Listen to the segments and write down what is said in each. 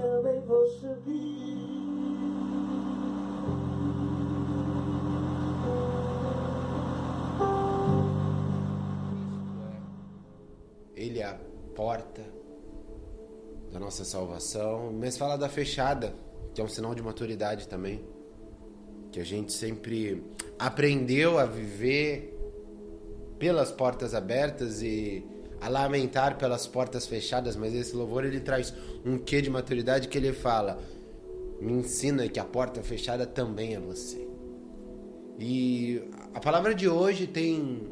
também vou subir. Ele é a porta da nossa salvação, mas fala da fechada, que é um sinal de maturidade também. Que a gente sempre aprendeu a viver pelas portas abertas e a lamentar pelas portas fechadas, mas esse louvor ele traz um quê de maturidade que ele fala: me ensina que a porta fechada também é você. E a palavra de hoje tem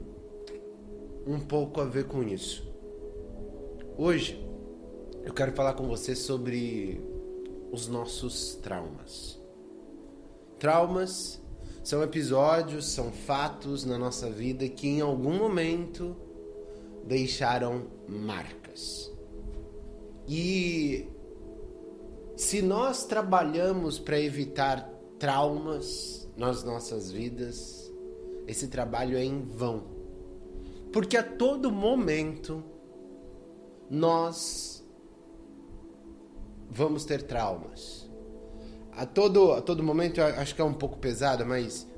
um pouco a ver com isso. Hoje eu quero falar com você sobre os nossos traumas. Traumas são episódios, são fatos na nossa vida que em algum momento deixaram marcas. E se nós trabalhamos para evitar traumas nas nossas vidas, esse trabalho é em vão. Porque a todo momento nós vamos ter traumas. A todo, a todo momento, acho que é um pouco pesado, mas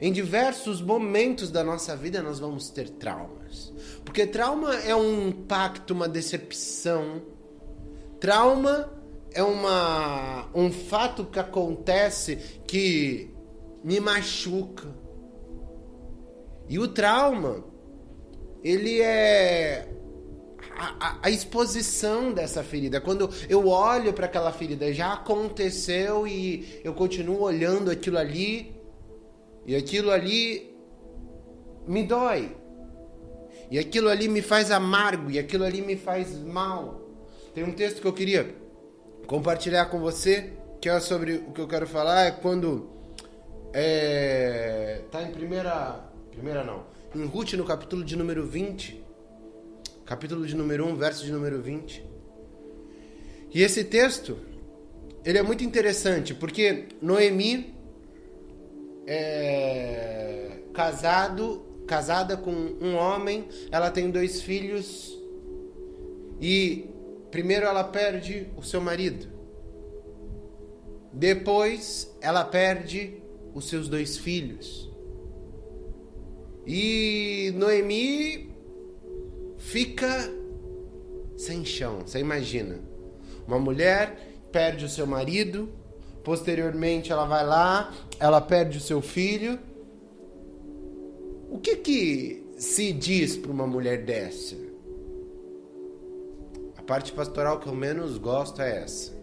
em diversos momentos da nossa vida nós vamos ter traumas. Porque trauma é um impacto, uma decepção. Trauma é uma, um fato que acontece que me machuca. E o trauma, ele é a, a, exposição dessa ferida. Quando eu olho para aquela ferida, já aconteceu e eu continuo olhando aquilo ali, e aquilo ali me dói. E aquilo ali me faz amargo, e aquilo ali me faz mal. Tem um texto que eu queria compartilhar com você, que é sobre o que eu quero falar, é quando é, tá em primeira, primeira não, em Ruth no capítulo de número 20, capítulo de número 1, verso de número 20. E esse texto, ele é muito interessante, porque Noemi é casado, casada com um homem, ela tem dois filhos e primeiro ela perde o seu marido. Depois ela perde os seus dois filhos. E Noemi fica sem chão. Você imagina? Uma mulher perde o seu marido, posteriormente ela vai lá, ela perde o seu filho. O que que se diz para uma mulher dessa? A parte pastoral que eu menos gosto é essa.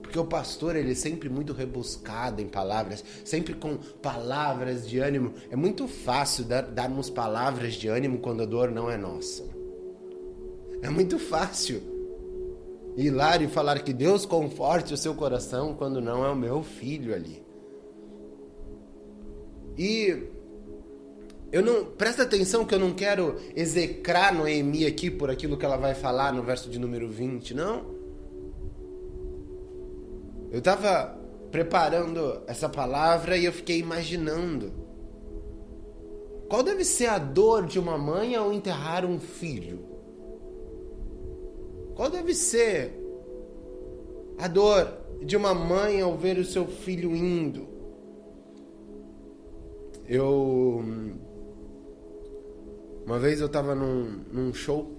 Porque o pastor, ele é sempre muito rebuscado em palavras, sempre com palavras de ânimo. É muito fácil dar, darmos palavras de ânimo quando a dor não é nossa. É muito fácil ir lá e falar que Deus conforte o seu coração quando não é o meu filho ali. E eu não presta atenção que eu não quero execrar Noemi aqui por aquilo que ela vai falar no verso de número 20, não. Eu estava preparando essa palavra e eu fiquei imaginando. Qual deve ser a dor de uma mãe ao enterrar um filho? Qual deve ser a dor de uma mãe ao ver o seu filho indo? Eu. Uma vez eu estava num, num show,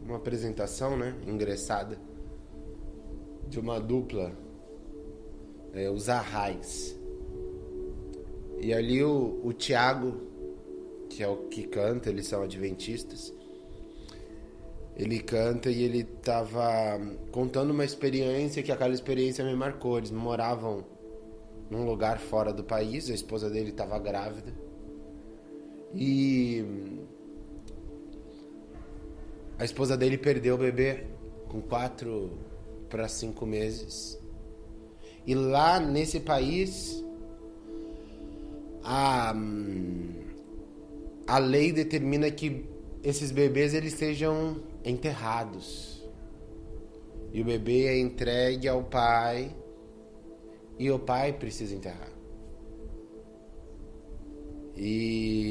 uma apresentação, né? Ingressada de uma dupla, é, os Arrais. E ali o, o Tiago, que é o que canta, eles são adventistas, ele canta e ele estava contando uma experiência que aquela experiência me marcou. Eles moravam num lugar fora do país, a esposa dele estava grávida. E a esposa dele perdeu o bebê com quatro para cinco meses. E lá nesse país, a, a lei determina que esses bebês eles sejam enterrados. E o bebê é entregue ao pai e o pai precisa enterrar. E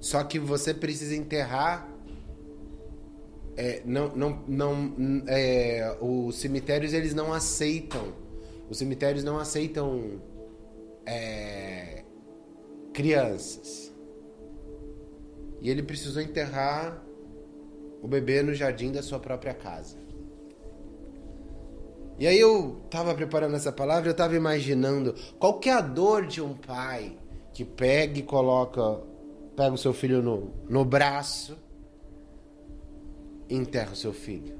só que você precisa enterrar é, não, não, não, é, os cemitérios eles não aceitam, os cemitérios não aceitam é, crianças. E ele precisou enterrar o bebê no jardim da sua própria casa. E aí eu estava preparando essa palavra, eu estava imaginando qual que é a dor de um pai que pega e coloca, pega o seu filho no, no braço e enterra o seu filho.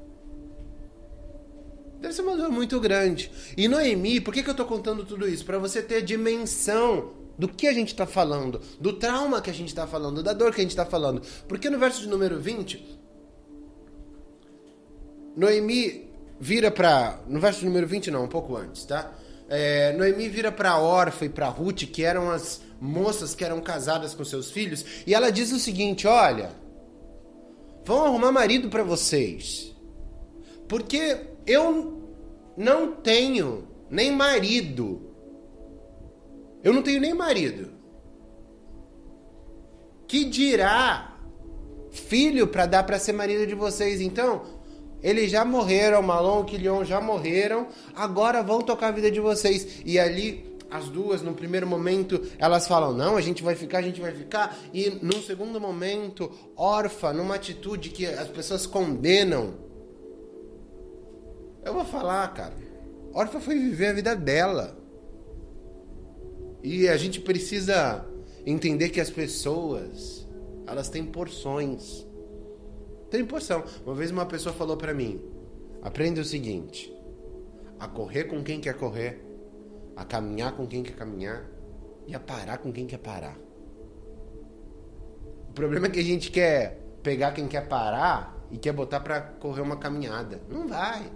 Deve ser uma dor muito grande. E Noemi, por que, que eu estou contando tudo isso? Para você ter a dimensão do que a gente está falando, do trauma que a gente está falando, da dor que a gente está falando. Porque no verso de número 20, Noemi vira para. No verso número 20, não, um pouco antes, tá? É, Noemi vira para Orfa e para Ruth, que eram as moças que eram casadas com seus filhos, e ela diz o seguinte: Olha, vão arrumar marido para vocês, porque eu não tenho nem marido. Eu não tenho nem marido. Que dirá filho para dar para ser marido de vocês? Então, eles já morreram, Malon e Quilion já morreram, agora vão tocar a vida de vocês. E ali, as duas, no primeiro momento, elas falam: não, a gente vai ficar, a gente vai ficar. E num segundo momento, órfã, numa atitude que as pessoas condenam. Eu vou falar, cara. Órfã foi viver a vida dela. E a gente precisa entender que as pessoas, elas têm porções. Tem porção. Uma vez uma pessoa falou para mim: aprenda o seguinte, a correr com quem quer correr, a caminhar com quem quer caminhar e a parar com quem quer parar. O problema é que a gente quer pegar quem quer parar e quer botar para correr uma caminhada. Não vai.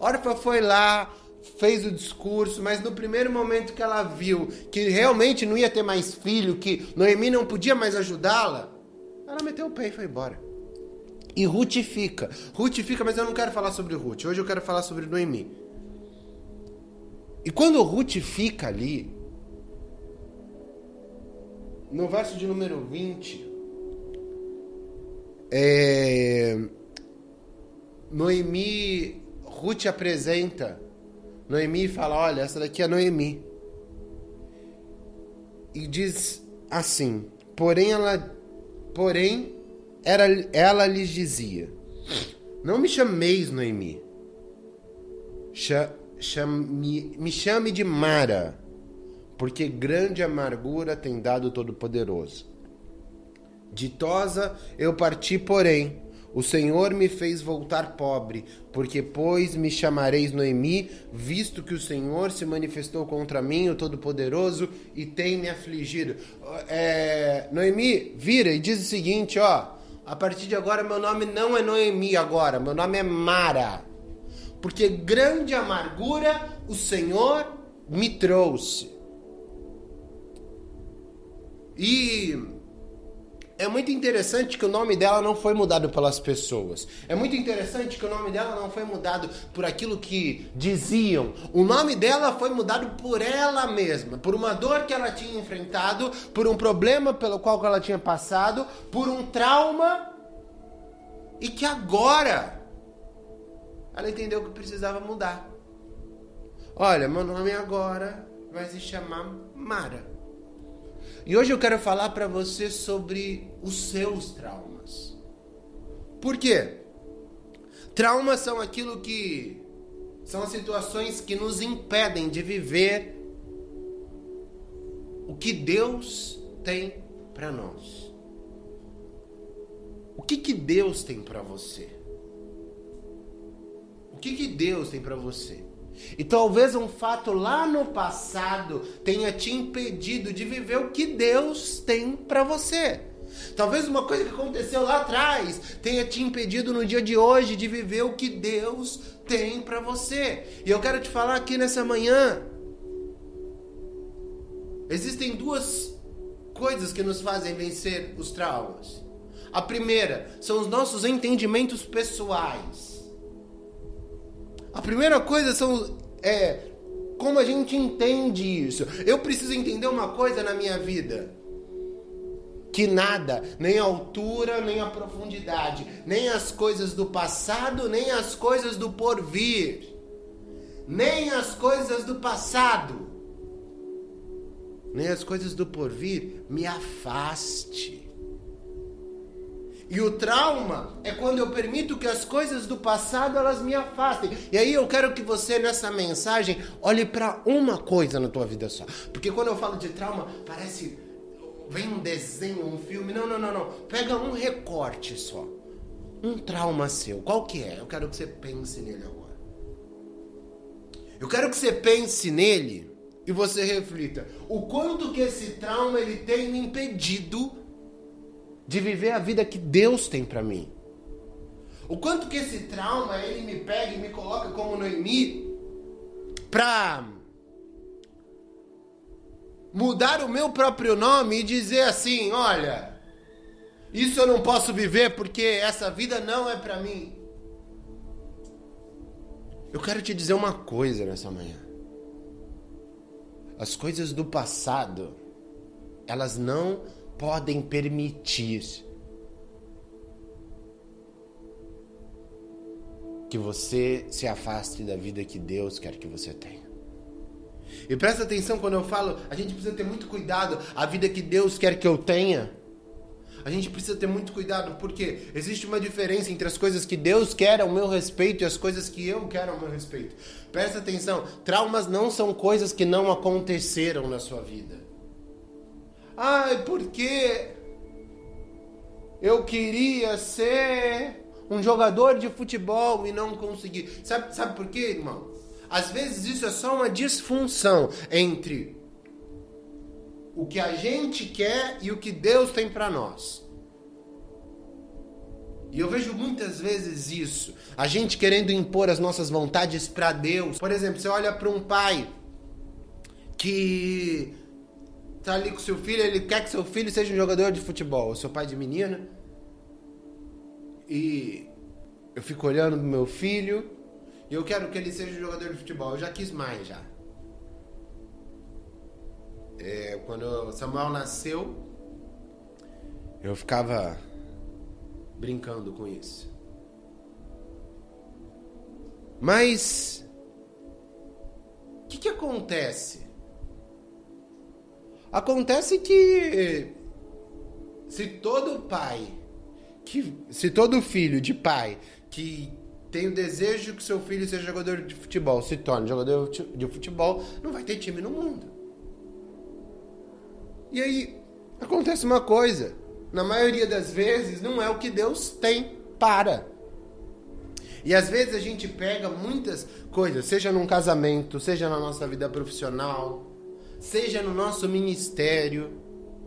Orfa foi lá, fez o discurso, mas no primeiro momento que ela viu que realmente não ia ter mais filho, que Noemi não podia mais ajudá-la, ela meteu o pé e foi embora. E Ruth fica. Ruth fica, mas eu não quero falar sobre Ruth. Hoje eu quero falar sobre Noemi. E quando Ruth fica ali, no verso de número 20, é, Noemi, Ruth apresenta Noemi fala: Olha, essa daqui é Noemi. E diz assim: Porém, ela, porém, era, ela lhes dizia: Não me chameis Noemi, chame, me chame de Mara, porque grande amargura tem dado Todo-Poderoso. Ditosa eu parti, porém, o Senhor me fez voltar pobre, porque pois me chamareis Noemi, visto que o Senhor se manifestou contra mim, o Todo-Poderoso, e tem me afligido. É, Noemi vira e diz o seguinte, ó, a partir de agora meu nome não é Noemi agora, meu nome é Mara. Porque grande amargura o Senhor me trouxe. E é muito interessante que o nome dela não foi mudado pelas pessoas. É muito interessante que o nome dela não foi mudado por aquilo que diziam. O nome dela foi mudado por ela mesma, por uma dor que ela tinha enfrentado, por um problema pelo qual ela tinha passado, por um trauma e que agora ela entendeu que precisava mudar. Olha, meu nome agora vai se chamar Mara. E hoje eu quero falar para você sobre os seus traumas. Por quê? Traumas são aquilo que são as situações que nos impedem de viver o que Deus tem para nós. O que que Deus tem para você? Que que Deus tem para você? E talvez um fato lá no passado tenha te impedido de viver o que Deus tem para você. Talvez uma coisa que aconteceu lá atrás tenha te impedido no dia de hoje de viver o que Deus tem para você. E eu quero te falar aqui nessa manhã. Existem duas coisas que nos fazem vencer os traumas. A primeira são os nossos entendimentos pessoais. A primeira coisa são é como a gente entende isso. Eu preciso entender uma coisa na minha vida. que nada, nem a altura, nem a profundidade, nem as coisas do passado, nem as coisas do porvir, nem as coisas do passado, nem as coisas do porvir me afaste. E o trauma é quando eu permito que as coisas do passado elas me afastem. E aí eu quero que você nessa mensagem olhe para uma coisa na tua vida só. Porque quando eu falo de trauma, parece vem um desenho, um filme. Não, não, não, não. Pega um recorte só. Um trauma seu. Qual que é? Eu quero que você pense nele agora. Eu quero que você pense nele e você reflita o quanto que esse trauma ele tem me impedido de viver a vida que Deus tem para mim. O quanto que esse trauma ele me pega e me coloca como Noemi pra mudar o meu próprio nome e dizer assim, olha, isso eu não posso viver porque essa vida não é para mim. Eu quero te dizer uma coisa nessa manhã. As coisas do passado, elas não podem permitir que você se afaste da vida que Deus quer que você tenha. E presta atenção quando eu falo, a gente precisa ter muito cuidado, a vida que Deus quer que eu tenha. A gente precisa ter muito cuidado porque existe uma diferença entre as coisas que Deus quer ao meu respeito e as coisas que eu quero ao meu respeito. Presta atenção, traumas não são coisas que não aconteceram na sua vida. Ai, porque eu queria ser um jogador de futebol e não consegui. Sabe, sabe por quê, irmão? Às vezes isso é só uma disfunção entre o que a gente quer e o que Deus tem para nós. E eu vejo muitas vezes isso, a gente querendo impor as nossas vontades para Deus. Por exemplo, você olha para um pai que tá ali com seu filho, ele quer que seu filho seja um jogador de futebol, eu sou pai de menina. E eu fico olhando pro meu filho e eu quero que ele seja um jogador de futebol. Eu já quis mais já. É, quando Samuel nasceu, eu ficava brincando com isso. Mas o que, que acontece? Acontece que se todo pai, que se todo filho de pai que tem o desejo que seu filho seja jogador de futebol, se torne jogador de futebol, não vai ter time no mundo. E aí acontece uma coisa, na maioria das vezes não é o que Deus tem para. E às vezes a gente pega muitas coisas, seja num casamento, seja na nossa vida profissional, seja no nosso ministério.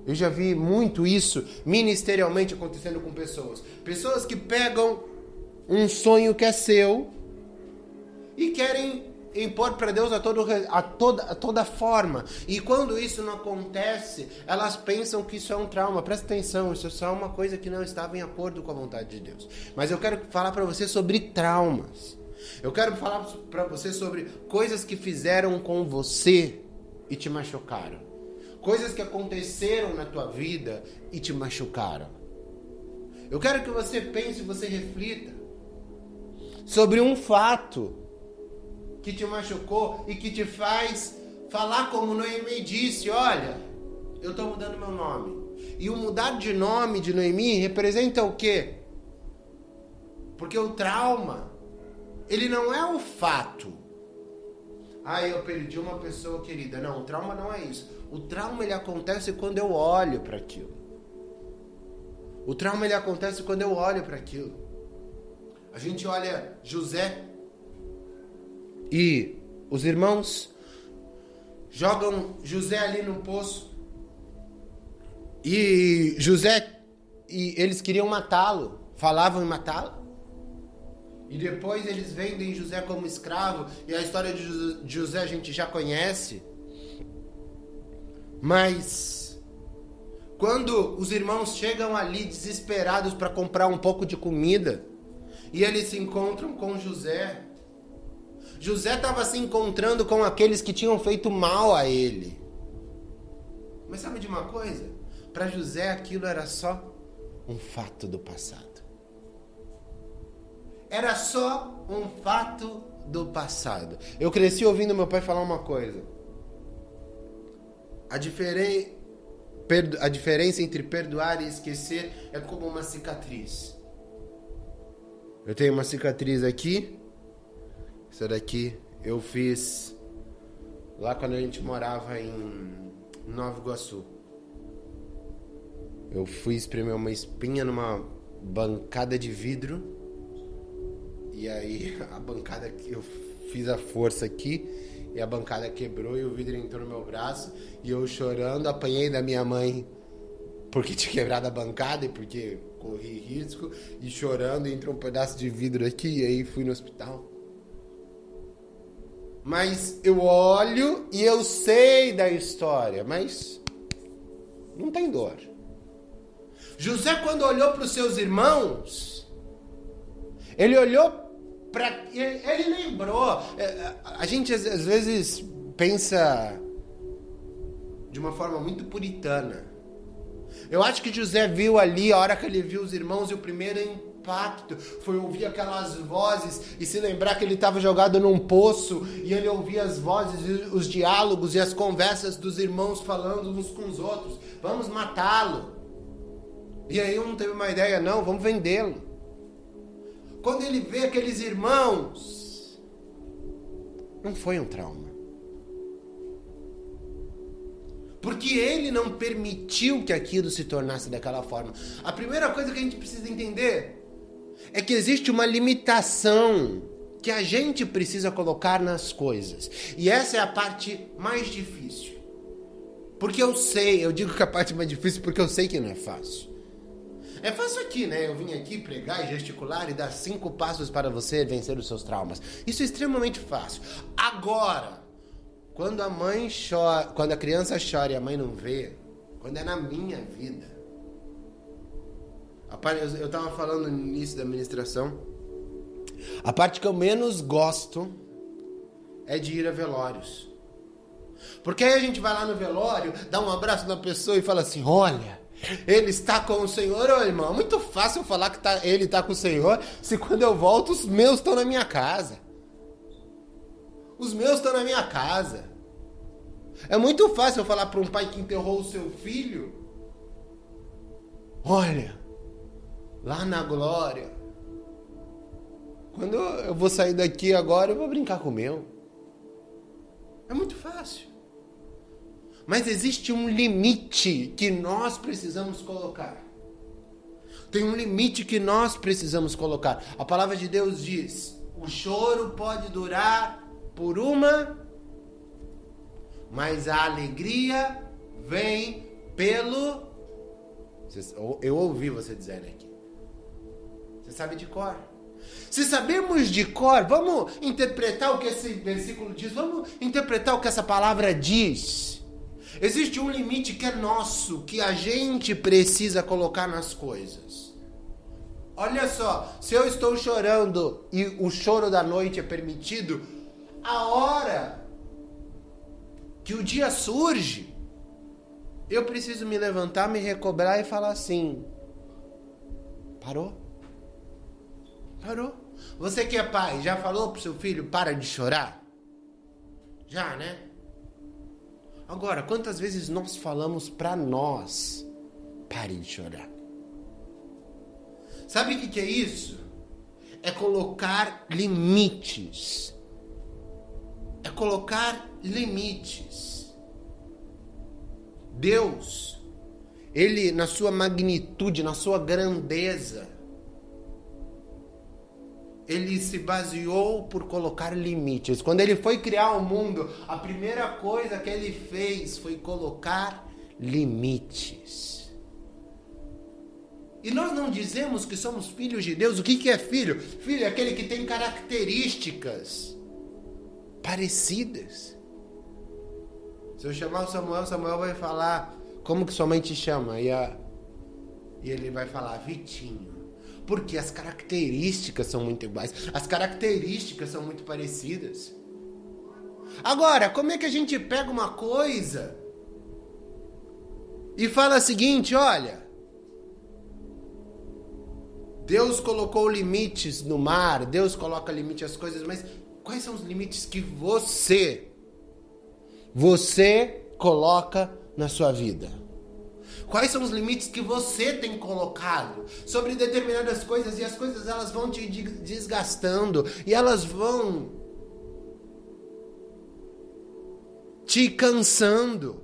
Eu já vi muito isso ministerialmente acontecendo com pessoas. Pessoas que pegam um sonho que é seu e querem impor para Deus a, todo, a, toda, a toda forma. E quando isso não acontece, elas pensam que isso é um trauma. Presta atenção, isso é só uma coisa que não estava em acordo com a vontade de Deus. Mas eu quero falar para você sobre traumas. Eu quero falar para você sobre coisas que fizeram com você e te machucaram. Coisas que aconteceram na tua vida e te machucaram. Eu quero que você pense, você reflita sobre um fato que te machucou e que te faz falar como Noemi disse, olha, eu estou mudando meu nome. E o mudar de nome de Noemi representa o quê? Porque o trauma, ele não é o fato ah, eu perdi uma pessoa querida. Não, o trauma não é isso. O trauma ele acontece quando eu olho para aquilo. O trauma ele acontece quando eu olho para aquilo. A gente olha José e os irmãos jogam José ali no poço. E José e eles queriam matá-lo, falavam em matá-lo. E depois eles vendem José como escravo, e a história de José a gente já conhece. Mas quando os irmãos chegam ali desesperados para comprar um pouco de comida, e eles se encontram com José, José estava se encontrando com aqueles que tinham feito mal a ele. Mas sabe de uma coisa? Para José aquilo era só um fato do passado. Era só um fato do passado. Eu cresci ouvindo meu pai falar uma coisa. A, diferen... a diferença entre perdoar e esquecer é como uma cicatriz. Eu tenho uma cicatriz aqui. Essa daqui eu fiz lá quando a gente morava em Nova Iguaçu. Eu fui espremer uma espinha numa bancada de vidro. E aí a bancada que eu fiz a força aqui e a bancada quebrou e o vidro entrou no meu braço e eu chorando apanhei da minha mãe porque tinha quebrado a bancada e porque corri risco e chorando entrou um pedaço de vidro aqui e aí fui no hospital. Mas eu olho e eu sei da história, mas não tem dor. José quando olhou para os seus irmãos, ele olhou ele, ele lembrou. É, a gente às vezes pensa de uma forma muito puritana. Eu acho que José viu ali, a hora que ele viu os irmãos, e o primeiro impacto foi ouvir aquelas vozes e se lembrar que ele estava jogado num poço e ele ouvia as vozes, os diálogos e as conversas dos irmãos falando uns com os outros. Vamos matá-lo. E aí um teve uma ideia, não, vamos vendê-lo. Quando ele vê aqueles irmãos, não foi um trauma. Porque ele não permitiu que aquilo se tornasse daquela forma. A primeira coisa que a gente precisa entender é que existe uma limitação que a gente precisa colocar nas coisas. E essa é a parte mais difícil. Porque eu sei, eu digo que a parte mais difícil porque eu sei que não é fácil. É fácil aqui, né? Eu vim aqui pregar e gesticular e dar cinco passos para você vencer os seus traumas. Isso é extremamente fácil. Agora, quando a mãe chora, quando a criança chora e a mãe não vê, quando é na minha vida. Eu estava falando no início da administração. A parte que eu menos gosto é de ir a velórios. Porque aí a gente vai lá no velório, dá um abraço na pessoa e fala assim: olha, ele está com o Senhor, ô irmão. Muito fácil falar que tá, ele está com o Senhor se quando eu volto os meus estão na minha casa. Os meus estão na minha casa. É muito fácil eu falar para um pai que enterrou o seu filho: Olha, lá na glória, quando eu vou sair daqui agora, eu vou brincar com o meu. É muito fácil. Mas existe um limite que nós precisamos colocar. Tem um limite que nós precisamos colocar. A palavra de Deus diz: o choro pode durar por uma, mas a alegria vem pelo. Eu ouvi você dizendo aqui. Você sabe de cor. Se sabemos de cor, vamos interpretar o que esse versículo diz, vamos interpretar o que essa palavra diz. Existe um limite que é nosso, que a gente precisa colocar nas coisas. Olha só, se eu estou chorando e o choro da noite é permitido, a hora que o dia surge, eu preciso me levantar, me recobrar e falar assim: parou? Parou? Você que é pai, já falou pro seu filho para de chorar? Já, né? Agora, quantas vezes nós falamos para nós pare de chorar? Sabe o que, que é isso? É colocar limites é colocar limites. Deus, ele na sua magnitude, na sua grandeza, ele se baseou por colocar limites. Quando ele foi criar o mundo, a primeira coisa que ele fez foi colocar limites. E nós não dizemos que somos filhos de Deus. O que, que é filho? Filho é aquele que tem características parecidas. Se eu chamar o Samuel, Samuel vai falar como que sua mãe te chama e, a, e ele vai falar Vitinho. Porque as características são muito iguais, as características são muito parecidas. Agora, como é que a gente pega uma coisa e fala o seguinte: olha, Deus colocou limites no mar, Deus coloca limite às coisas, mas quais são os limites que você, você coloca na sua vida? Quais são os limites que você tem colocado sobre determinadas coisas e as coisas elas vão te desgastando e elas vão te cansando.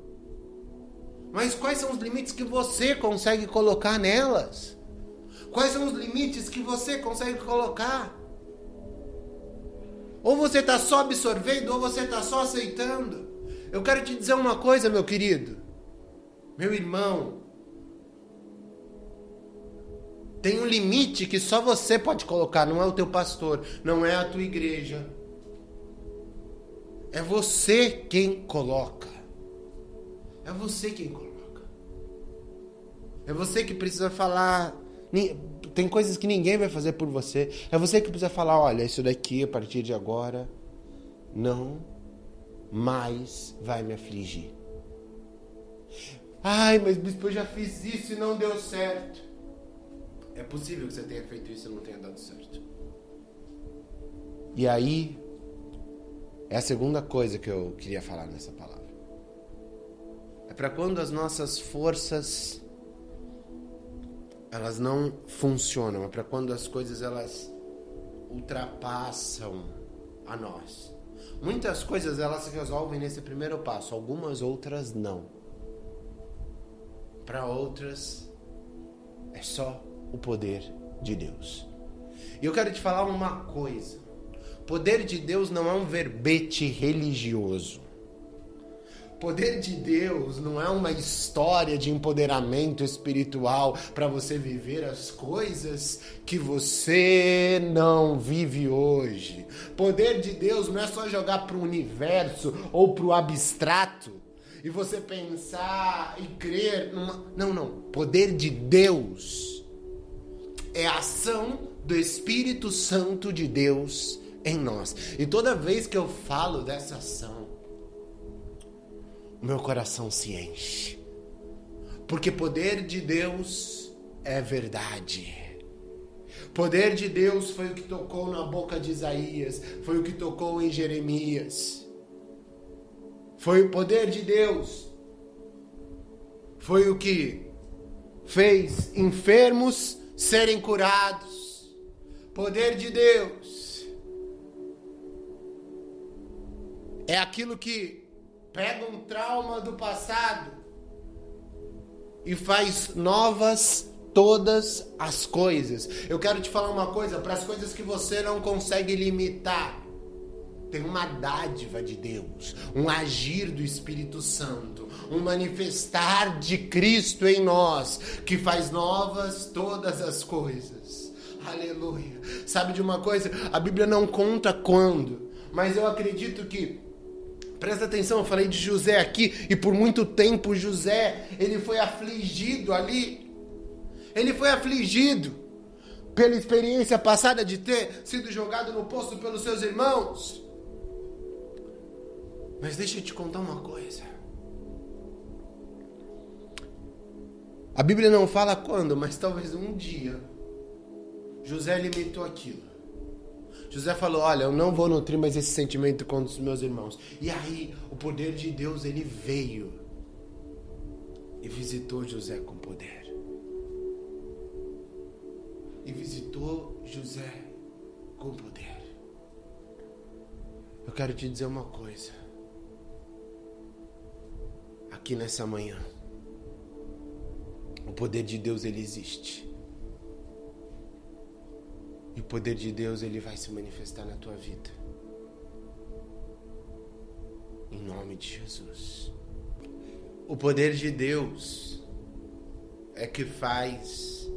Mas quais são os limites que você consegue colocar nelas? Quais são os limites que você consegue colocar? Ou você está só absorvendo, ou você está só aceitando. Eu quero te dizer uma coisa, meu querido, meu irmão. Tem um limite que só você pode colocar, não é o teu pastor, não é a tua igreja. É você quem coloca. É você quem coloca. É você que precisa falar. Tem coisas que ninguém vai fazer por você. É você que precisa falar: olha, isso daqui a partir de agora não mais vai me afligir. Ai, mas bispo, eu já fiz isso e não deu certo. É possível que você tenha feito isso e não tenha dado certo. E aí, é a segunda coisa que eu queria falar nessa palavra. É para quando as nossas forças elas não funcionam, é para quando as coisas elas ultrapassam a nós. Muitas coisas elas se resolvem nesse primeiro passo, algumas outras não. Para outras é só o poder de Deus. E eu quero te falar uma coisa. Poder de Deus não é um verbete religioso. Poder de Deus não é uma história de empoderamento espiritual para você viver as coisas que você não vive hoje. Poder de Deus não é só jogar para o universo ou para o abstrato e você pensar e crer numa. Não, não. Poder de Deus é a ação do Espírito Santo de Deus em nós. E toda vez que eu falo dessa ação, meu coração se enche. Porque poder de Deus é verdade. Poder de Deus foi o que tocou na boca de Isaías, foi o que tocou em Jeremias. Foi o poder de Deus. Foi o que fez enfermos serem curados. Poder de Deus. É aquilo que pega um trauma do passado e faz novas todas as coisas. Eu quero te falar uma coisa, para as coisas que você não consegue limitar, tem uma dádiva de Deus, um agir do Espírito Santo, um manifestar de Cristo em nós, que faz novas todas as coisas. Aleluia. Sabe de uma coisa? A Bíblia não conta quando, mas eu acredito que Presta atenção, eu falei de José aqui e por muito tempo José, ele foi afligido ali. Ele foi afligido pela experiência passada de ter sido jogado no poço pelos seus irmãos. Mas deixa eu te contar uma coisa. A Bíblia não fala quando, mas talvez um dia José alimentou aquilo. José falou: Olha, eu não vou nutrir mais esse sentimento contra os meus irmãos. E aí, o poder de Deus ele veio e visitou José com poder. E visitou José com poder. Eu quero te dizer uma coisa. Aqui nessa manhã, o poder de Deus ele existe. E o poder de Deus ele vai se manifestar na tua vida. Em nome de Jesus. O poder de Deus é que faz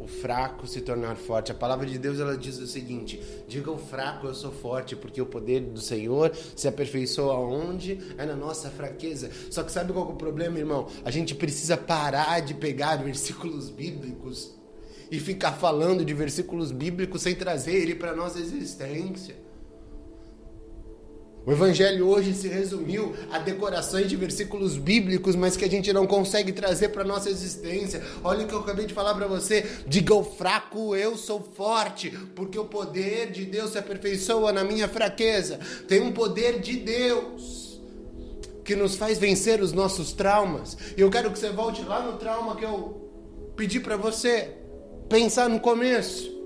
o fraco se tornar forte. A palavra de Deus ela diz o seguinte: diga o fraco eu sou forte, porque o poder do Senhor se aperfeiçoa onde? É na nossa fraqueza. Só que sabe qual é o problema, irmão? A gente precisa parar de pegar versículos bíblicos e ficar falando de versículos bíblicos sem trazer ele para nossa existência. O evangelho hoje se resumiu a decorações de versículos bíblicos, mas que a gente não consegue trazer para nossa existência. Olha o que eu acabei de falar para você. Diga o fraco, eu sou forte, porque o poder de Deus se aperfeiçoa na minha fraqueza. Tem um poder de Deus que nos faz vencer os nossos traumas. E eu quero que você volte lá no trauma que eu pedi para você pensar no começo.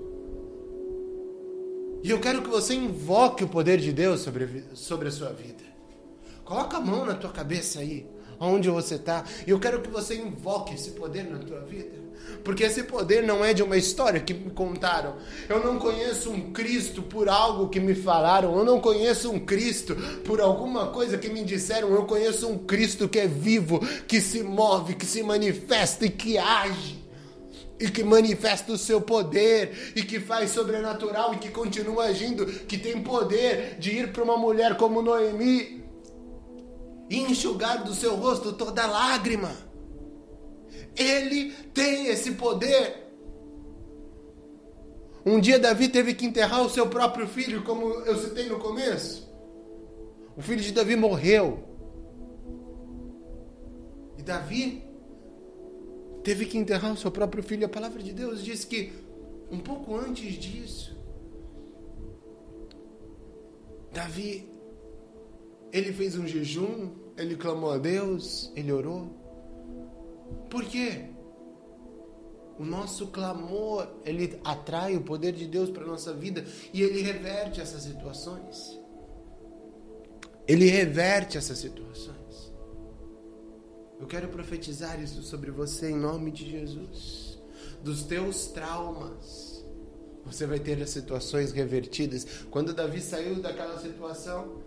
E eu quero que você invoque o poder de Deus sobre, sobre a sua vida. Coloca a mão na tua cabeça aí, onde você está. E eu quero que você invoque esse poder na tua vida. Porque esse poder não é de uma história que me contaram. Eu não conheço um Cristo por algo que me falaram. Eu não conheço um Cristo por alguma coisa que me disseram. Eu conheço um Cristo que é vivo, que se move, que se manifesta e que age e que manifesta o seu poder e que faz sobrenatural e que continua agindo, que tem poder de ir para uma mulher como Noemi e enxugar do seu rosto toda lágrima. Ele tem esse poder. Um dia Davi teve que enterrar o seu próprio filho, como eu citei no começo. O filho de Davi morreu. E Davi teve que enterrar o seu próprio filho. A palavra de Deus diz que um pouco antes disso, Davi, ele fez um jejum, ele clamou a Deus, ele orou. Por quê? O nosso clamor, ele atrai o poder de Deus para nossa vida e ele reverte essas situações. Ele reverte essas situações. Eu quero profetizar isso sobre você em nome de Jesus. Dos teus traumas, você vai ter as situações revertidas. Quando Davi saiu daquela situação,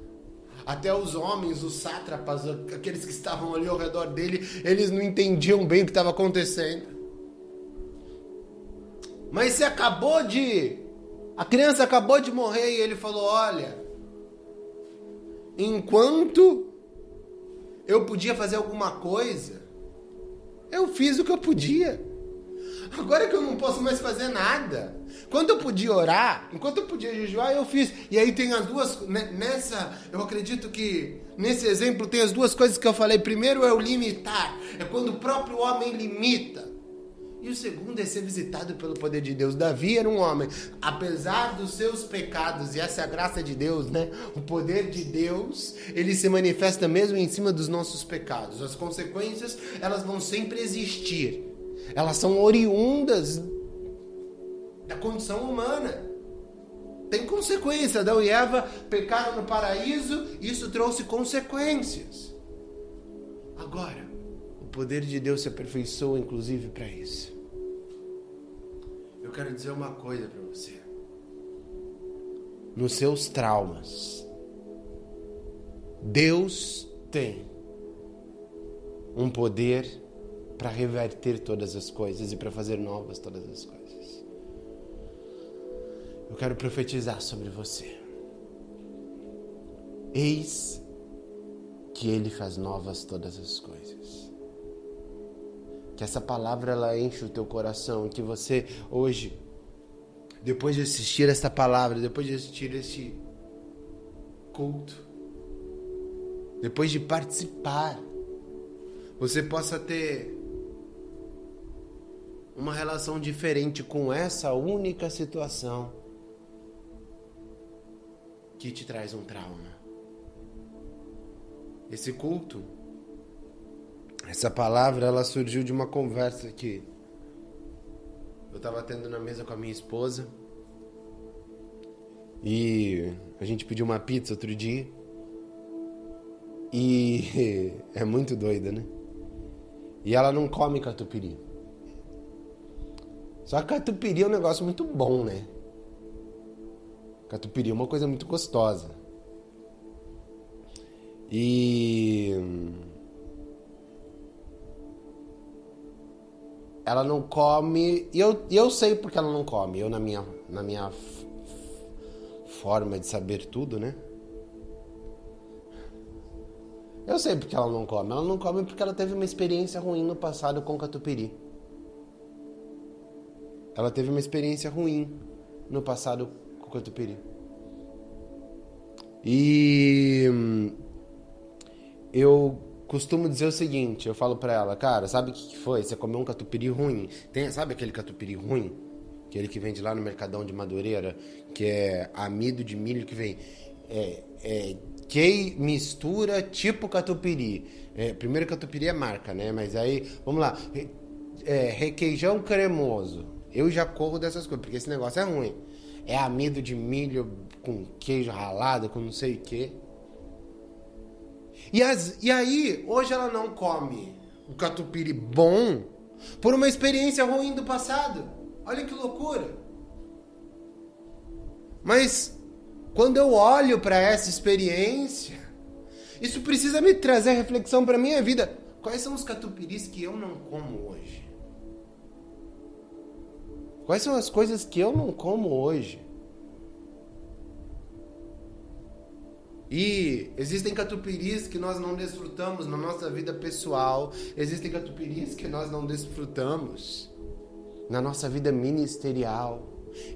até os homens, os sátrapas, aqueles que estavam ali ao redor dele, eles não entendiam bem o que estava acontecendo. Mas se acabou de. A criança acabou de morrer e ele falou: Olha, enquanto eu podia fazer alguma coisa, eu fiz o que eu podia. Agora que eu não posso mais fazer nada. Quando eu podia orar, enquanto eu podia jejuar, eu fiz. E aí tem as duas. Né, nessa, eu acredito que nesse exemplo tem as duas coisas que eu falei. Primeiro é o limitar. É quando o próprio homem limita. E o segundo é ser visitado pelo poder de Deus. Davi era um homem, apesar dos seus pecados, e essa é a graça de Deus, né? O poder de Deus, ele se manifesta mesmo em cima dos nossos pecados. As consequências, elas vão sempre existir. Elas são oriundas da condição humana. Tem consequência. Adão e Eva pecaram no paraíso, isso trouxe consequências. Agora, o poder de Deus se aperfeiçoa inclusive para isso eu quero dizer uma coisa para você. Nos seus traumas, Deus tem um poder para reverter todas as coisas e para fazer novas todas as coisas. Eu quero profetizar sobre você. Eis que Ele faz novas todas as coisas. Que essa palavra ela enche o teu coração, que você hoje, depois de assistir essa palavra, depois de assistir este culto, depois de participar, você possa ter uma relação diferente com essa única situação que te traz um trauma. Esse culto essa palavra ela surgiu de uma conversa que eu estava tendo na mesa com a minha esposa. E a gente pediu uma pizza outro dia. E é muito doida, né? E ela não come catupiry. Só que catupiry é um negócio muito bom, né? Catupiry é uma coisa muito gostosa. E ela não come. E eu, eu sei porque ela não come. Eu, na minha, na minha forma de saber tudo, né? Eu sei porque ela não come. Ela não come porque ela teve uma experiência ruim no passado com catupiry. Ela teve uma experiência ruim no passado com catupiry. E hum, eu costumo dizer o seguinte, eu falo para ela, cara, sabe o que, que foi? Você comeu um catupiry ruim. Tem, sabe aquele catupiry ruim? Aquele que vende lá no Mercadão de Madureira, que é amido de milho que vem. É, é que mistura tipo catupiry. É, primeiro catupiry é marca, né? Mas aí, vamos lá. É, requeijão cremoso. Eu já corro dessas coisas, porque esse negócio é ruim. É amido de milho com queijo ralado, com não sei o quê. E, as, e aí, hoje ela não come o catupiry bom por uma experiência ruim do passado. Olha que loucura. Mas quando eu olho para essa experiência, isso precisa me trazer reflexão para minha vida. Quais são os catupiris que eu não como hoje? Quais são as coisas que eu não como hoje? E existem catupiris que nós não desfrutamos na nossa vida pessoal, existem catupiris que nós não desfrutamos na nossa vida ministerial,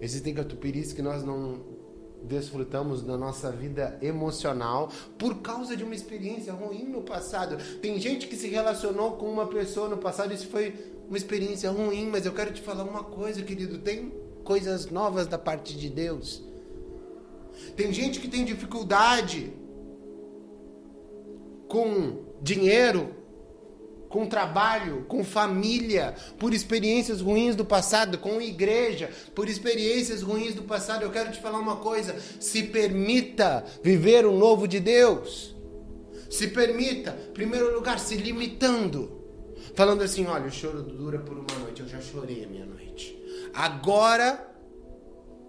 existem catupiris que nós não desfrutamos na nossa vida emocional por causa de uma experiência ruim no passado. Tem gente que se relacionou com uma pessoa no passado e isso foi uma experiência ruim, mas eu quero te falar uma coisa, querido, tem coisas novas da parte de Deus. Tem gente que tem dificuldade com dinheiro, com trabalho, com família, por experiências ruins do passado, com igreja, por experiências ruins do passado. Eu quero te falar uma coisa: se permita viver o novo de Deus. Se permita, em primeiro lugar, se limitando. Falando assim: olha, o choro dura por uma noite, eu já chorei a minha noite. Agora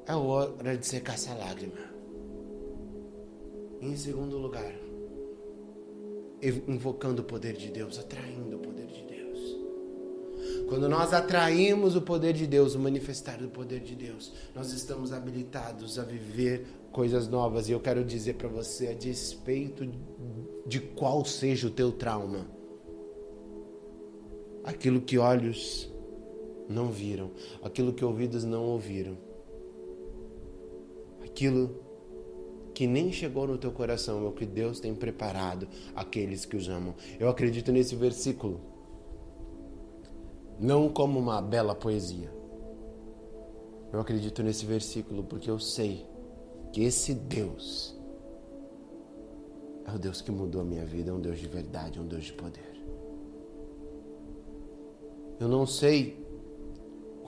é hora de secar essa lágrima. Em segundo lugar, invocando o poder de Deus, atraindo o poder de Deus. Quando nós atraímos o poder de Deus, o manifestar do poder de Deus, nós estamos habilitados a viver coisas novas. E eu quero dizer para você, a despeito de qual seja o teu trauma, aquilo que olhos não viram, aquilo que ouvidos não ouviram, aquilo que nem chegou no teu coração é o que Deus tem preparado aqueles que os amam. Eu acredito nesse versículo não como uma bela poesia. Eu acredito nesse versículo porque eu sei que esse Deus é o Deus que mudou a minha vida, é um Deus de verdade, é um Deus de poder. Eu não sei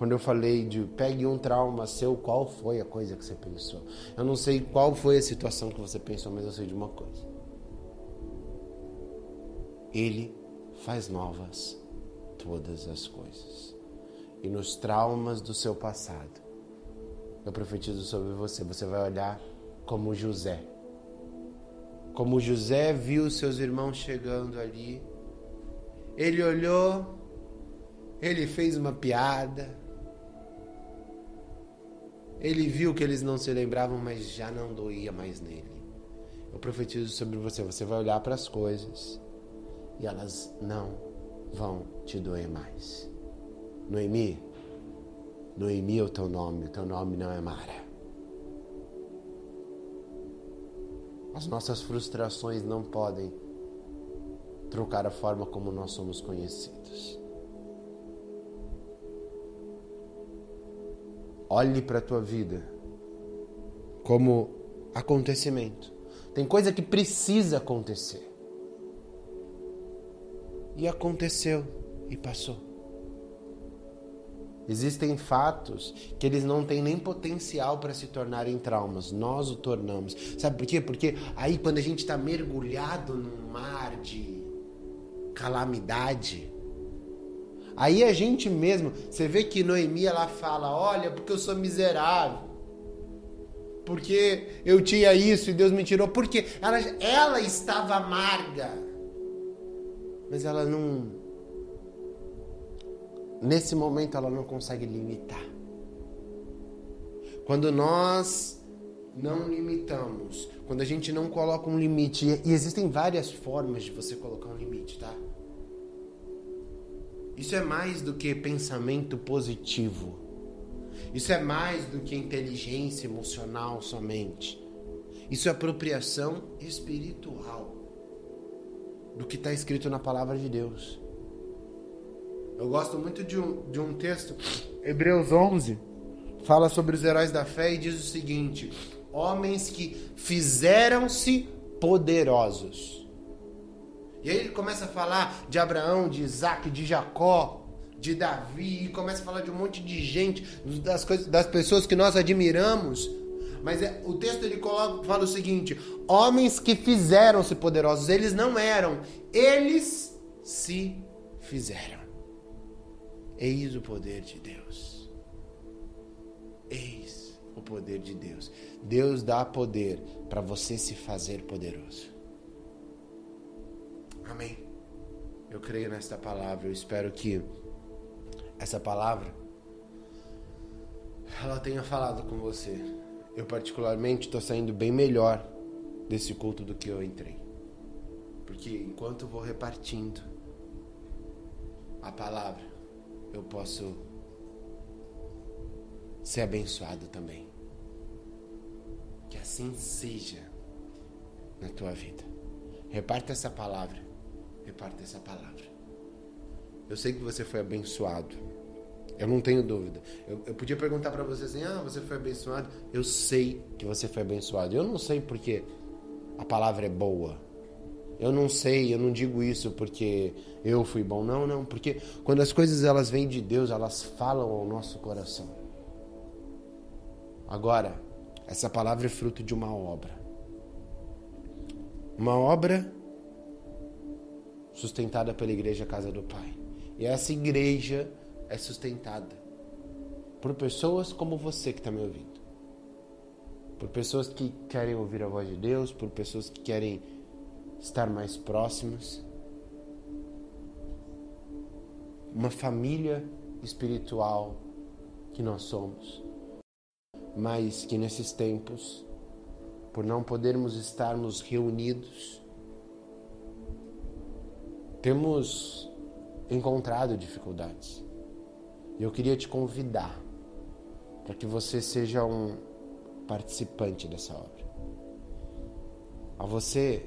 quando eu falei de pegue um trauma seu, qual foi a coisa que você pensou? Eu não sei qual foi a situação que você pensou, mas eu sei de uma coisa. Ele faz novas todas as coisas. E nos traumas do seu passado, eu profetizo sobre você. Você vai olhar como José. Como José viu seus irmãos chegando ali. Ele olhou, ele fez uma piada, ele viu que eles não se lembravam, mas já não doía mais nele. Eu profetizo sobre você. Você vai olhar para as coisas e elas não vão te doer mais. Noemi, Noemi é o teu nome, o teu nome não é Mara. As nossas frustrações não podem trocar a forma como nós somos conhecidos. Olhe para a tua vida como acontecimento. Tem coisa que precisa acontecer. E aconteceu e passou. Existem fatos que eles não têm nem potencial para se tornarem traumas. Nós o tornamos. Sabe por quê? Porque aí quando a gente está mergulhado num mar de calamidade, Aí a gente mesmo, você vê que Noemi ela fala: Olha, porque eu sou miserável. Porque eu tinha isso e Deus me tirou. Porque ela, ela estava amarga. Mas ela não. Nesse momento ela não consegue limitar. Quando nós não limitamos, quando a gente não coloca um limite, e existem várias formas de você colocar um limite, tá? Isso é mais do que pensamento positivo. Isso é mais do que inteligência emocional somente. Isso é apropriação espiritual do que está escrito na palavra de Deus. Eu gosto muito de um, de um texto, Hebreus 11, fala sobre os heróis da fé e diz o seguinte: homens que fizeram-se poderosos. E aí ele começa a falar de Abraão, de Isaac, de Jacó, de Davi, e começa a falar de um monte de gente, das, coisas, das pessoas que nós admiramos. Mas é, o texto ele coloca, fala o seguinte: homens que fizeram-se poderosos, eles não eram, eles se fizeram. Eis o poder de Deus. Eis o poder de Deus. Deus dá poder para você se fazer poderoso. Amém. Eu creio nesta palavra. Eu espero que essa palavra ela tenha falado com você. Eu particularmente estou saindo bem melhor desse culto do que eu entrei. Porque enquanto vou repartindo a palavra, eu posso ser abençoado também. Que assim seja na tua vida. Reparta essa palavra. Reparta essa palavra. Eu sei que você foi abençoado. Eu não tenho dúvida. Eu, eu podia perguntar para você assim: ah, você foi abençoado? Eu sei que você foi abençoado. Eu não sei porque a palavra é boa. Eu não sei, eu não digo isso porque eu fui bom. Não, não, porque quando as coisas elas vêm de Deus, elas falam ao nosso coração. Agora, essa palavra é fruto de uma obra. Uma obra sustentada pela igreja Casa do Pai. E essa igreja é sustentada por pessoas como você que está me ouvindo. Por pessoas que querem ouvir a voz de Deus, por pessoas que querem estar mais próximos. Uma família espiritual que nós somos, mas que nesses tempos, por não podermos estarmos reunidos, temos encontrado dificuldades. E eu queria te convidar para que você seja um participante dessa obra. A você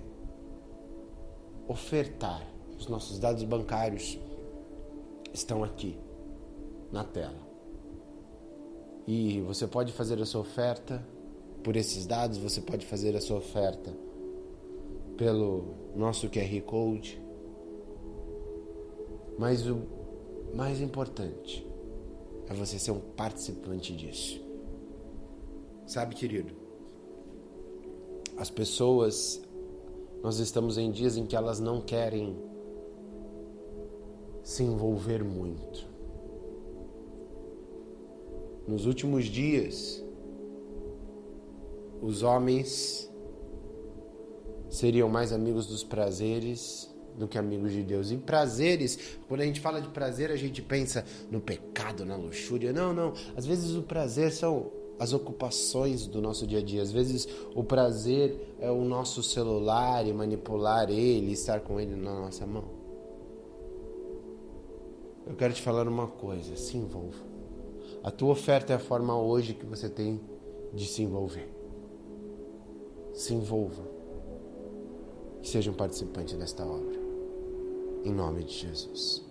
ofertar. Os nossos dados bancários estão aqui na tela. E você pode fazer a sua oferta por esses dados, você pode fazer a sua oferta pelo nosso QR Code. Mas o mais importante é você ser um participante disso. Sabe, querido? As pessoas nós estamos em dias em que elas não querem se envolver muito. Nos últimos dias, os homens seriam mais amigos dos prazeres do que amigos de Deus. E prazeres, quando a gente fala de prazer, a gente pensa no pecado, na luxúria. Não, não. Às vezes o prazer são as ocupações do nosso dia a dia. Às vezes o prazer é o nosso celular e manipular ele, estar com ele na nossa mão. Eu quero te falar uma coisa, se envolva. A tua oferta é a forma hoje que você tem de se envolver. Se envolva. Seja um participante desta obra. Em nome de Jesus.